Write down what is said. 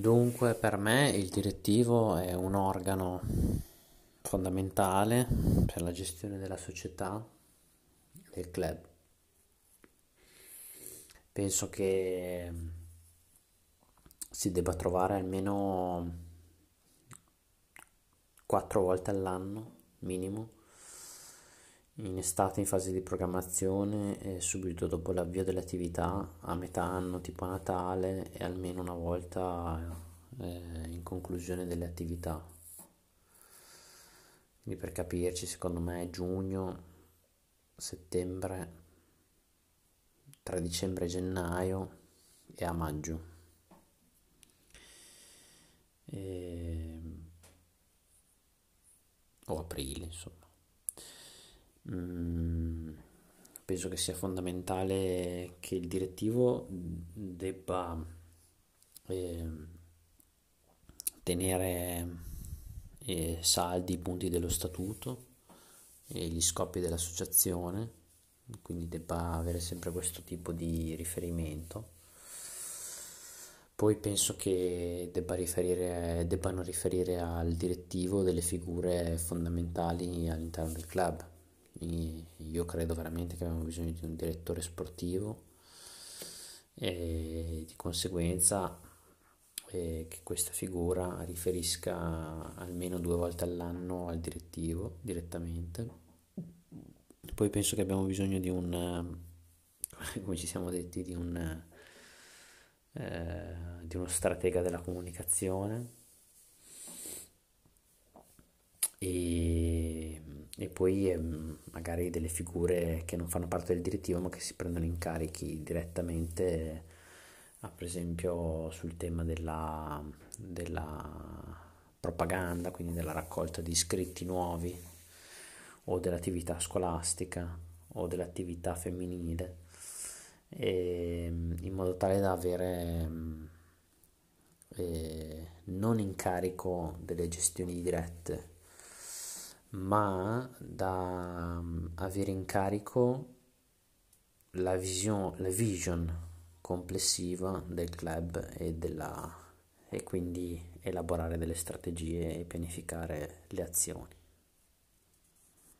Dunque, per me il direttivo è un organo fondamentale per la gestione della società, del club. Penso che si debba trovare almeno quattro volte all'anno, minimo, in estate in fase di programmazione e subito dopo l'avvio delle attività a metà anno tipo a Natale e almeno una volta eh, in conclusione delle attività. Quindi per capirci, secondo me è giugno, settembre, tra dicembre e gennaio e a maggio. E... o aprile, insomma. Mm, penso che sia fondamentale che il direttivo debba eh, tenere eh, saldi i punti dello statuto e gli scopi dell'associazione, quindi debba avere sempre questo tipo di riferimento. Poi penso che debba riferire, debbano riferire al direttivo delle figure fondamentali all'interno del club io credo veramente che abbiamo bisogno di un direttore sportivo e di conseguenza eh, che questa figura riferisca almeno due volte all'anno al direttivo direttamente. Poi penso che abbiamo bisogno di un, come ci siamo detti, di, un, eh, di uno stratega della comunicazione e e poi ehm, magari delle figure che non fanno parte del direttivo ma che si prendono incarichi direttamente, ah, per esempio sul tema della, della propaganda, quindi della raccolta di iscritti nuovi o dell'attività scolastica o dell'attività femminile, e, ehm, in modo tale da avere eh, non incarico delle gestioni dirette ma da mm, avere in carico la vision, la vision complessiva del club e, della, e quindi elaborare delle strategie e pianificare le azioni.